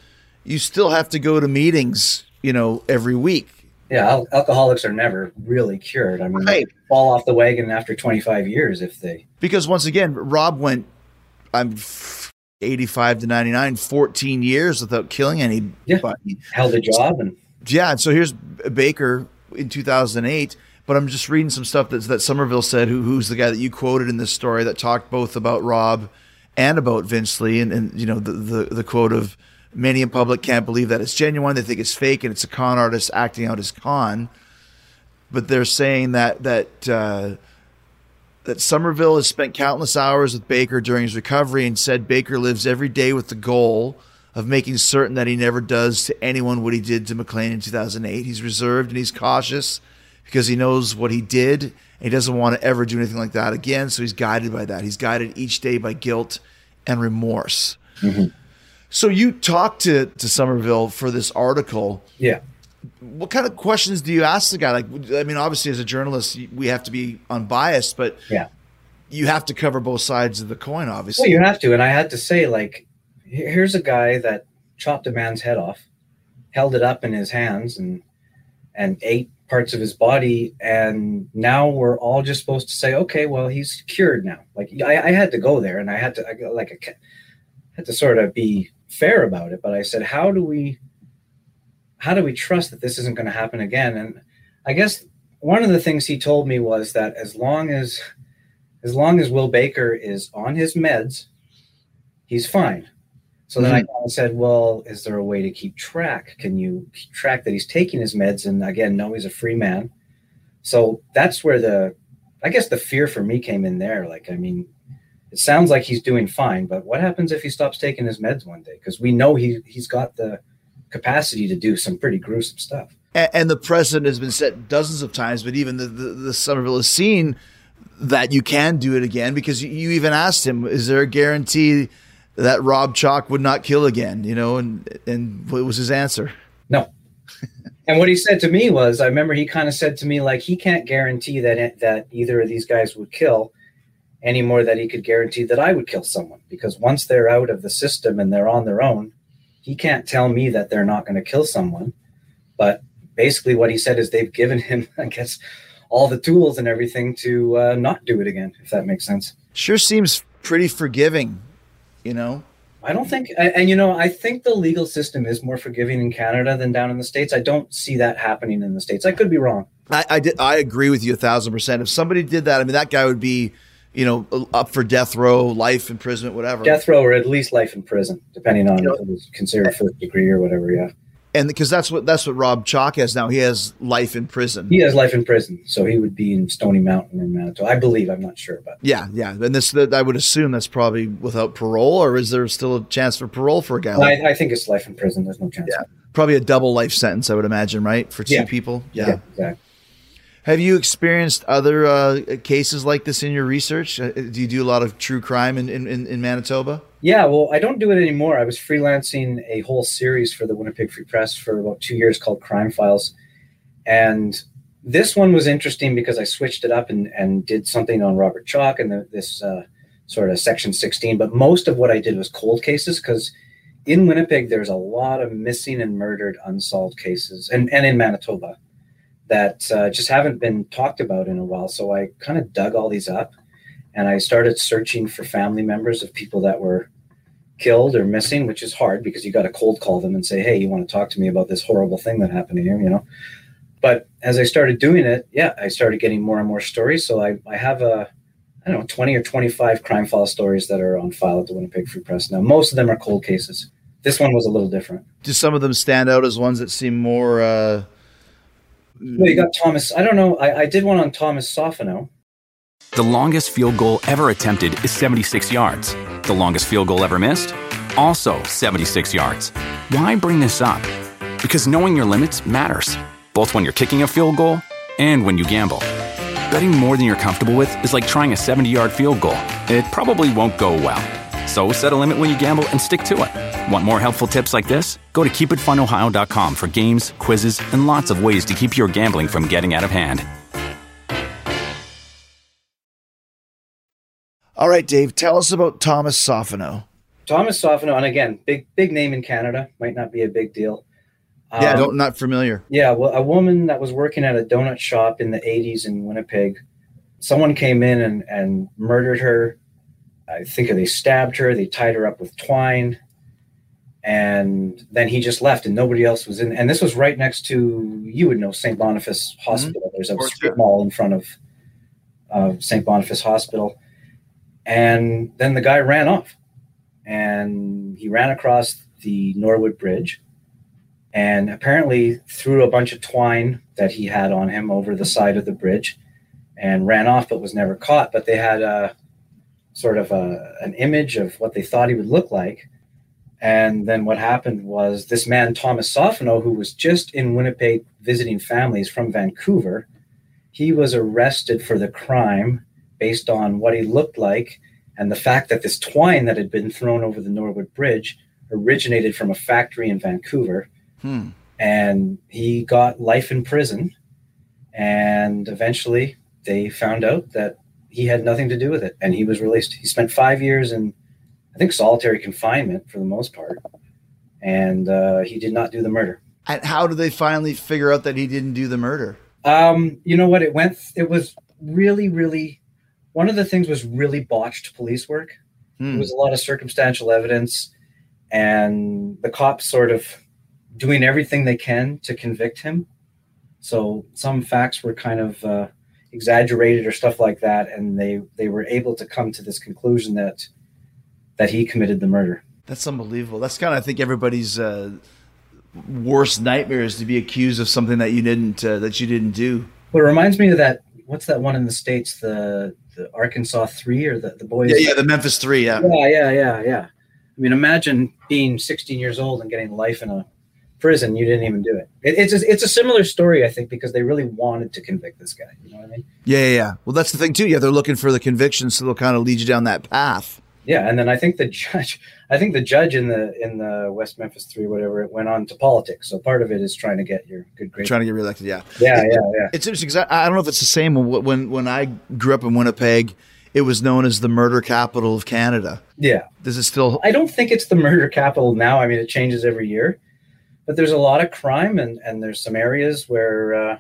you still have to go to meetings, you know, every week. Yeah, al- alcoholics are never really cured. I mean, they Right. fall off the wagon after 25 years if they. Because once again, Rob went, I'm 85 to 99, 14 years without killing anybody. held a job and Yeah. And so here's Baker in 2008. but I'm just reading some stuff that that Summerville said, who, who's the guy that you quoted in this story that talked both about Rob and about Vince Li, and, and you know the, the the quote of many in public can't believe that it's genuine; they think it's fake, and it's a con artist acting out his con. But they're saying that that. Uh, that Summerville has spent countless hours with Baker during his recovery and said Baker lives every day with the goal of making certain that he never does to anyone what he did to McLean in 2008. He's reserved and he's cautious because he knows what he did and he doesn't want to ever do anything like that again. So he's guided by that. He's guided each day by guilt and remorse. So you talked to, to Summerville for this article. Yeah. What kind of questions do you ask the guy? Like, I mean, obviously, as a journalist, we have to be unbiased, but Yeah. you have to cover both sides of the coin, Well, obviously. you have to. And I had to say, like, here's a guy that chopped a man's head off, held it up in his hands, and and ate parts of his body. And now we're all just supposed to say, okay, well, he's cured now. Like, I, I had to go there, and I had to, I, like, I had to sort of be fair about it. But I said, how do we, how do we trust that this isn't going to happen again? And I guess one of the things he told me was that as long as as long as Will Baker is on his meds, he's fine. So then I mm-hmm. kind of said, well, is there a way to keep track? Can you keep track that he's taking his meds? And again, no, he's a free man. So that's where the, I guess the fear for me came in there. Like, I mean, it sounds like he's doing fine, but what happens if he stops taking his meds one day? Because we know he he's got the capacity to do some pretty gruesome stuff. and, and the precedent has been set dozens of times, but even the, the, the Summerville has seen that you can do it again because you, you even asked him, is there a guarantee that Rob Chaulk would not kill again? You know, and, and what was his answer? No. (laughs) and what he said to me was, I remember he kind of said to me like he can't guarantee that that either of these guys would kill any more that he could guarantee that I would kill someone because once they're out of the system and they're on their own, he can't tell me that they're not going to kill someone. But basically, what he said is they've given him, (laughs) I guess, all the tools and everything to uh, not do it again, if that makes sense. Sure seems pretty forgiving, you know? I don't think, and, you know, I think the legal system is more forgiving in Canada than down in the states. I don't see that happening in the states. I could be wrong. I, I did. I agree with you a thousand percent. If somebody did that, I mean, that guy would be, you know, up for death row, life imprisonment, whatever. Death row or at least life in prison, depending on if it was considered first degree or whatever. Yeah, and because that's what that's what Rob Chaulk has now. He has life in prison. he has life in prison, so he would be in Stony Mountain in Manitoba. I believe. I'm not sure, but Yeah, yeah. And this, I would assume that's probably without parole, or is there still a chance for parole for a guy? Like I, I think it's life in prison. There's no chance. Yeah. Probably a double life sentence, I would imagine, right? For two Yeah. people. yeah, exactly. Have you experienced other uh, cases like this in your research? Uh, do you do a lot of true crime in, in, in Manitoba? Yeah, well, I don't do it anymore. I was freelancing a whole series for the Winnipeg Free Press for about two years called Crime Files. And this one was interesting because I switched it up and, and did something on Robert Chaulk and the, this uh, sort of Section 16. But most of what I did was cold cases because in Winnipeg, there's a lot of missing and murdered unsolved cases, and, and in Manitoba that uh, just haven't been talked about in a while. So I kind of dug all these up and I started searching for family members of people that were killed or missing, which is hard because you got to cold call them and say, "Hey, you want to talk to me about this horrible thing that happened here?" You know. But as I started doing it, yeah, I started getting more and more stories. So I, I have a, I don't know, twenty or twenty-five crime file stories that are on file at the Winnipeg Free Press now. Most of them are cold cases. This one was a little different. Do some of them stand out as ones that seem more? Uh, Well, you got Thomas. I don't know. I, I did one on Thomas Sophonow. The longest field goal ever attempted is 76 yards. The longest field goal ever missed? Also 76 yards. Why bring this up? Because knowing your limits matters, both when you're kicking a field goal and when you gamble. Betting more than you're comfortable with is like trying a 70 yard field goal, it probably won't go well. So set a limit when you gamble and stick to it. Want more helpful tips like this? Go to keepitfunohio.com for games, quizzes, and lots of ways to keep your gambling from getting out of hand. all right, Dave. Tell us about Thomas Sophonow. Thomas Sophonow, and again, big big name in Canada. Might not be a big deal. yeah, Um, don't not familiar. Yeah, well, a woman that was working at a donut shop in the 80s in Winnipeg, someone came in and, and murdered her. I think they stabbed her, they tied her up with twine, and then he just left, and nobody else was in. And this was right next to you would know St. Boniface Hospital. There's a strip mall in front of uh, St. Boniface Hospital, and then the guy ran off, and he ran across the Norwood Bridge, and apparently threw a bunch of twine that he had on him over the side of the bridge, and ran off, but was never caught. But they had a sort of a, an image of what they thought he would look like. And then what happened was this man, Thomas Sophonow, who was just in Winnipeg visiting families from Vancouver, he was arrested for the crime based on what he looked like and the fact that this twine that had been thrown over the Norwood Bridge originated from a factory in Vancouver. Hmm. And he got life in prison. And eventually they found out that he had nothing to do with it and he was released. He spent five years in, I think, solitary confinement for the most part. And uh, he did not do the murder. And how did they finally figure out that he didn't do the murder? Um, you know what? It went, it was really, really, one of the things was really botched police work. Hmm. There was a lot of circumstantial evidence and the cops sort of doing everything they can to convict him. So some facts were kind of uh, exaggerated or stuff like that, and they they were able to come to this conclusion that that he committed the murder. That's unbelievable. That's kind of, I think, everybody's uh, worst nightmare is to be accused of something that you didn't uh, that you didn't do. Well, it reminds me of that. What's that one in the states? The the Arkansas Three or the the boys? Yeah, yeah, the Memphis Three. Yeah, yeah, yeah, yeah, yeah. I mean, imagine being 16 years old and getting life in a prison. You didn't even do it. it it's a, it's a similar story, I think, because they really wanted to convict this guy. You know what I mean? yeah, yeah, yeah. Well, that's the thing too. Yeah, they're looking for the conviction, so they'll kind of lead you down that path. Yeah, and then I think the judge, (laughs) I think the judge in the in the West Memphis Three, whatever, it went on to politics. So part of it is trying to get your good grade. Trying to get reelected. Yeah, yeah, yeah, yeah. It's interesting. 'cause I, I don't know if it's the same when when when I grew up in Winnipeg. It was known as the murder capital of Canada. Yeah. Does it still? I don't think it's the murder capital now. I mean, it changes every year, but there's a lot of crime, and and there's some areas where uh,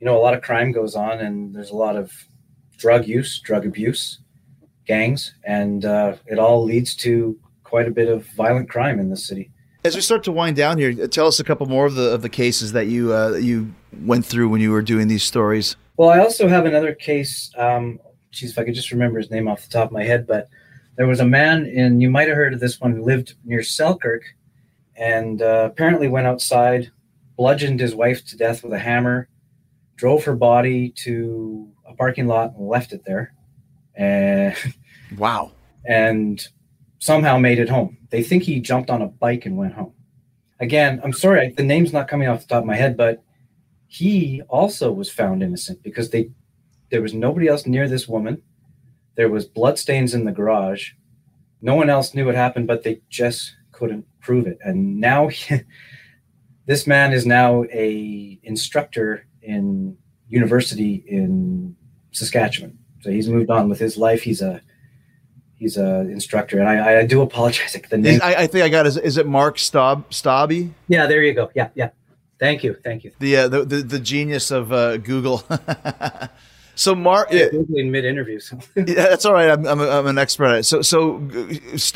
you know a lot of crime goes on, and there's a lot of drug use, drug abuse, gangs, and uh, it all leads to quite a bit of violent crime in the city. As we start to wind down here, tell us a couple more of the of the cases that you uh, you went through when you were doing these stories. Well, I also have another case. Um, geez, if I could just remember his name off the top of my head, but there was a man, and you might have heard of this one, who lived near Selkirk, and uh, apparently went outside, bludgeoned his wife to death with a hammer, drove her body to a parking lot and left it there, and (laughs) Wow. and somehow made it home. They think he jumped on a bike and went home. Again, I'm sorry, the name's not coming off the top of my head, but he also was found innocent because they there was nobody else near this woman. There was bloodstains in the garage. No one else knew what happened, but they just couldn't prove it. And now he, (laughs) this man is now a instructor in university in Saskatchewan. So he's moved on with his life. He's a he's a instructor, and I, I do apologize. (laughs) The name. I, I think I got. Is, is it Mark Staub Stobbe? Yeah, there you go. Yeah, yeah. Thank you, thank you. The uh, the, the the genius of uh, Google. (laughs) so Mark, yeah, Googling mid interview. So. yeah, that's all right. I'm, I'm, a, I'm an expert at it. So so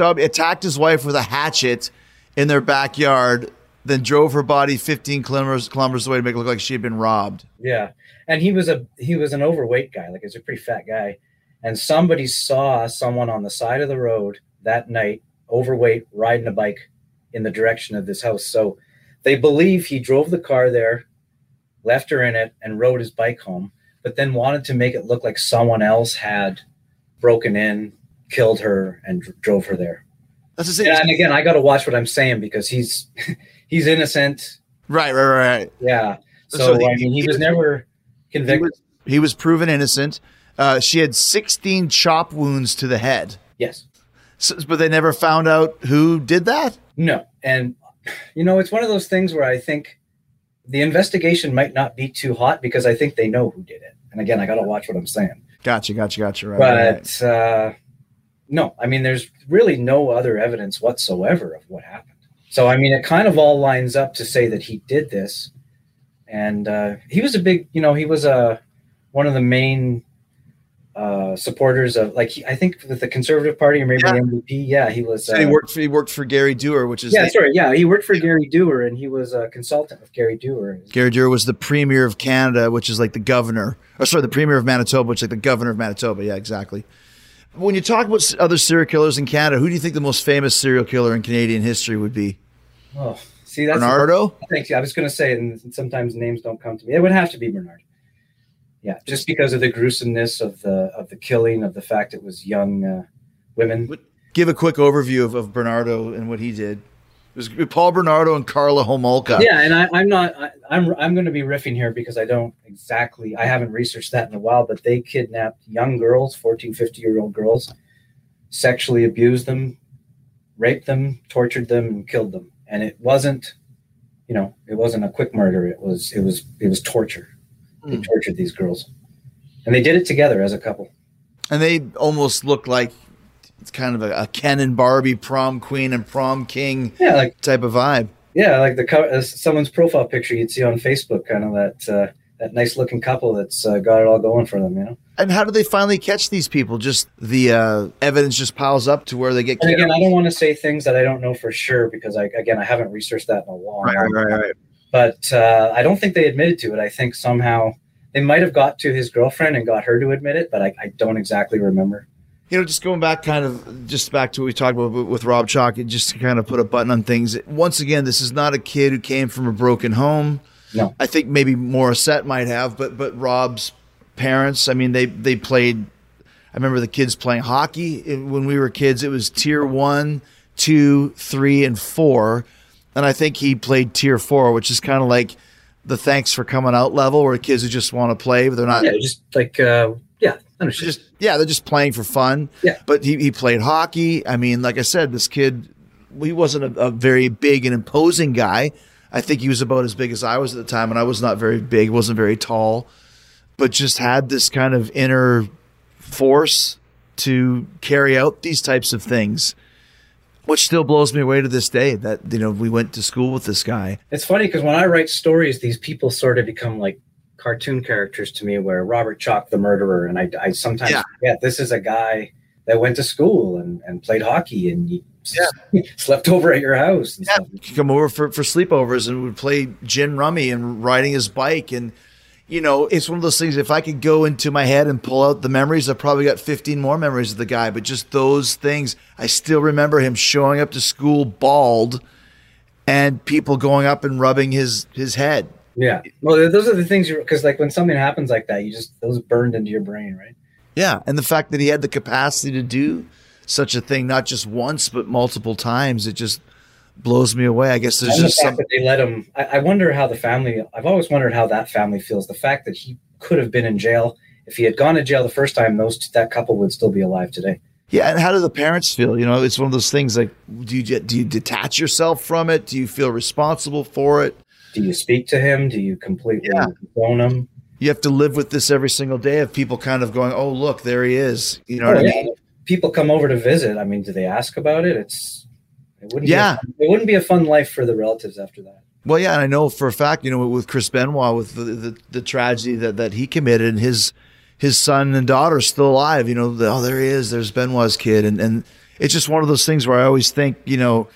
uh, attacked his wife with a hatchet in their backyard, then drove her body 15 kilometers kilometers away to make it look like she had been robbed. Yeah, and he was a he was an overweight guy. Like he's a pretty fat guy, and somebody saw someone on the side of the road that night, overweight, riding a bike in the direction of this house. So they believe he drove the car there, left her in it, and rode his bike home. But then wanted to make it look like someone else had broken in, killed her, and dr- drove her there. That's the same. And again, I got to watch what I'm saying because he's (laughs) he's innocent. Right, right, right. Yeah. So, So he- I mean, he, he was was- never He convicted. was, he was proven innocent. Uh, she had 16 chop wounds to the head, yes. so, but they never found out who did that. No. And, you know, it's one of those things where I think the investigation might not be too hot because I think they know who did it. And again, I got to watch what I'm saying. Gotcha, gotcha, gotcha. Right, right, right. But, uh, no, I mean, there's really no other evidence whatsoever of what happened. So, I mean, it kind of all lines up to say that he did this. And uh, he was a big, you know, he was a, one of the main uh, supporters of like he, I think with the Conservative Party or maybe Yeah. the NDP. Yeah, he was. He uh, worked for he worked for Gary Doer, which is yeah, sorry. Yeah, he worked for Gary Doer, and he was a consultant with Gary Doer. Gary Dewar was the premier of Canada, which is like the governor. Or sorry, the premier of Manitoba, which is like the governor of Manitoba. Yeah, exactly. When you talk about other serial killers in Canada, who do you think the most famous serial killer in Canadian history would be? Oh, see, that's Bernardo? Thank you. I was going to say, and sometimes names don't come to me. It would have to be Bernard. Yeah, just because of the gruesomeness of the of the killing, of the fact it was young uh, women. Give a quick overview of, of Bernardo and what he did. It was Paul Bernardo and Karla Homolka. Yeah, and I, I'm not. I, I'm I'm going to be riffing here because I don't exactly. I haven't researched that in a while, but they kidnapped young girls, 14, 50 year old girls, sexually abused them, raped them, tortured them, and killed them. And it wasn't, you know, it wasn't a quick murder. It was it was it was torture. They Hmm. tortured these girls, and they did it together as a couple. And they almost look like it's kind of a, a Ken and Barbie prom queen and prom king Yeah, like type of vibe. yeah, like the co- uh, someone's profile picture you'd see on Facebook, kind of that uh, that nice looking couple that's uh, got it all going for them, you know. And how do they finally catch these people? Just the uh, evidence just piles up to where they get And again. I don't want to say things that I don't know for sure because I again I haven't researched that in a long Right, time. right, right, right. But uh, I don't think they admitted to it. I think somehow they might have got to his girlfriend and got her to admit it, but I, I don't exactly remember. You know, just going back, kind of, just back to what we talked about with Rob Chaulk, and just to kind of put a button on things. Once again, this is not a kid who came from a broken home. No. I think maybe Morissette might have, but but Rob's parents, I mean, they they played. I remember the kids playing hockey when we were kids. It was tier one, two, three, and four, and I think he played tier four, which is kind of like the thanks for coming out level, where kids who just want to play, but they're not Yeah, just like uh, understood. just yeah, they're just playing for fun. Yeah. But he, he played hockey. I mean, like I said, this kid, he wasn't a, a very big and imposing guy. I think he was about as big as I was at the time, and I was not very big, wasn't very tall, but just had this kind of inner force to carry out these types of things, which still blows me away to this day. That you know we went to school with this guy. It's funny because when I write stories, these people sort of become like cartoon characters to me, where Robert Chaulk, the murderer, and I, I sometimes Yeah. forget this is a guy that went to school and, and played hockey and he (laughs) slept over at your house. And stuff. He'd come over for, for sleepovers and would play gin rummy and riding his bike. And, you know, it's one of those things. If I could go into my head and pull out the memories, I've probably got 15 more memories of the guy. But just those things, I still remember him showing up to school bald and people going up and rubbing his, his head. Yeah. Well, those are the things because like when something happens like that, you just those burned into your brain, right? Yeah. And the fact that he had the capacity to do such a thing, not just once, but multiple times, it just blows me away. I guess there's And the just fact some. they let him. I, I wonder how the family. I've always wondered how that family feels. The fact that he could have been in jail. If he had gone to jail the first time, those that couple would still be alive today. Yeah, and how do the parents feel? You know, it's one of those things like, do you do you detach yourself from it? Do you feel responsible for it? Do you speak to him? Do you completely Yeah. phone him? You have to live with this every single day of people kind of going, "Oh, look, there he is." You know what Oh, I mean? People come over to visit. I mean, do they ask about it? It's it wouldn't. Yeah. be a, it wouldn't be a fun life for the relatives after that. Well, yeah, and I know for a fact, you know, with Chris Benoit, with the the, the tragedy that, that he committed, and his his son and daughter still alive. You know, the, oh, there he is. There's Benoit's kid, and and it's just one of those things where I always think, you know,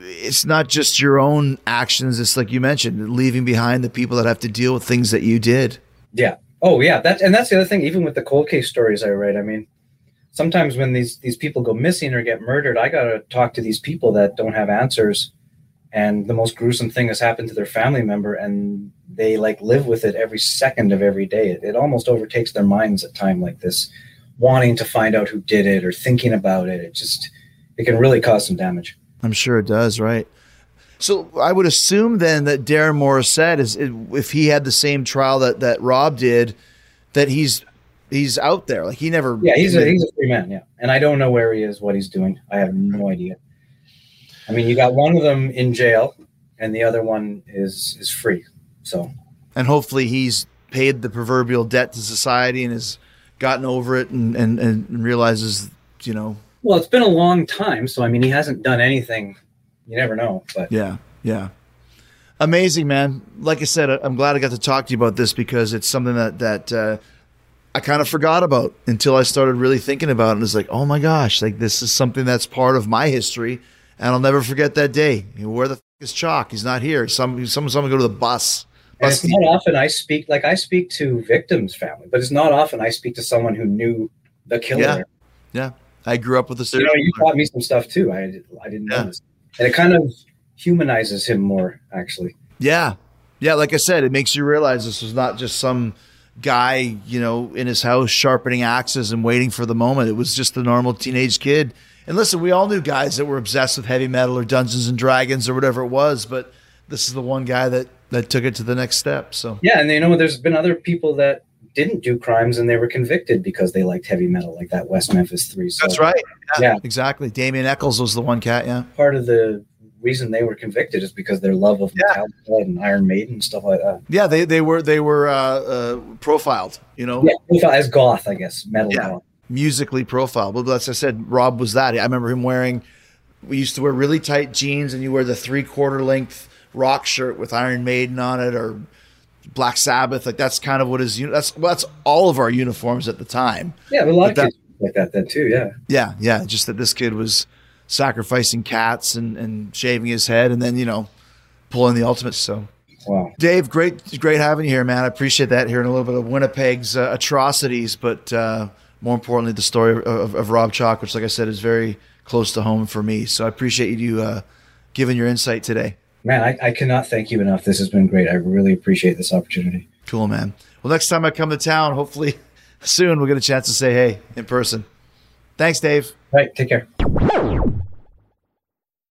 it's not just your own actions. It's like you mentioned, leaving behind the people that have to deal with things that you did. Yeah. Oh, yeah. That's and that's the other thing. Even with the cold case stories I write, I mean, sometimes when these these people go missing or get murdered, I gotta talk to these people that don't have answers, and the most gruesome thing has happened to their family member, and they like live with it every second of every day. It, it almost overtakes their minds at time like this, wanting to find out who did it or thinking about it. It just it can really cause some damage. I'm sure it does, right? So I would assume then that Darren Morissette is if he had the same trial that that Rob did, that he's he's out there. Like he never. Yeah, he's a he's a free man. Yeah, and I don't know where he is, what he's doing. I have no idea. I mean, you got one of them in jail, and the other one is is free. So and hopefully he's paid the proverbial debt to society and has gotten over it and and, and realizes you know well, it's been a long time. So I mean, he hasn't done anything. You never know, but yeah yeah amazing man like i said i'm glad i got to talk to you about this because it's something that that uh, I kind of forgot about until I started really thinking about it. And it's like, oh my gosh, like this is something that's part of my history, and I'll never forget that day. You know, where the f- is Chaulk? He's not here. Some some someone go to the bus. And bus it's not often I speak like I speak to victims' family, but it's not often I speak to someone who knew the killer. Yeah. yeah, I grew up with a You serial know, you taught me some stuff too. I I didn't Yeah. know this, and it kind of humanizes him more. Actually, Yeah. Yeah. Like I said, it makes you realize this was not just some guy, you know, in his house sharpening axes and waiting for the moment. It was just a normal teenage kid. And listen, we all knew guys that were obsessed with heavy metal or Dungeons and Dragons or whatever it was, but this is the one guy that that took it to the next step. So yeah, and you know, there's been other people that didn't do crimes and they were convicted because they liked heavy metal, like that West Memphis Three. So that's right. Yeah. Exactly. Damien Echols was the one cat. Yeah. Part of the reason they were convicted is because their love of Yeah. Metallica and Iron Maiden and stuff like that. Yeah. They, they were, they were, uh, uh, profiled, you know, Yeah, as goth, I guess, metal Yeah. goth. musically profiled. But as I said, Rob was that. I remember him wearing. We used to wear really tight jeans, and you wear the three quarter length rock shirt with Iron Maiden on it, or Black Sabbath. Like that's kind of what his. That's well, that's all of our uniforms at the time. Yeah, but a lot But of kids like that then too. Yeah. Yeah, yeah. Just that this kid was sacrificing cats and and shaving his head, and then you know pulling the ultimate. So. Wow. Dave, great, great having you here, man. I appreciate that. Hearing a little bit of Winnipeg's uh, atrocities, but uh, more importantly, the story of, of, of Rob Chaulk, which, like I said, is very close to home for me. So I appreciate you uh, giving your insight today. Man, I, I cannot thank you enough. This has been great. I really appreciate this opportunity. Cool, man. Well, next time I come to town, hopefully (laughs) soon we'll get a chance to say hey in person. Thanks, Dave. Right. Take care.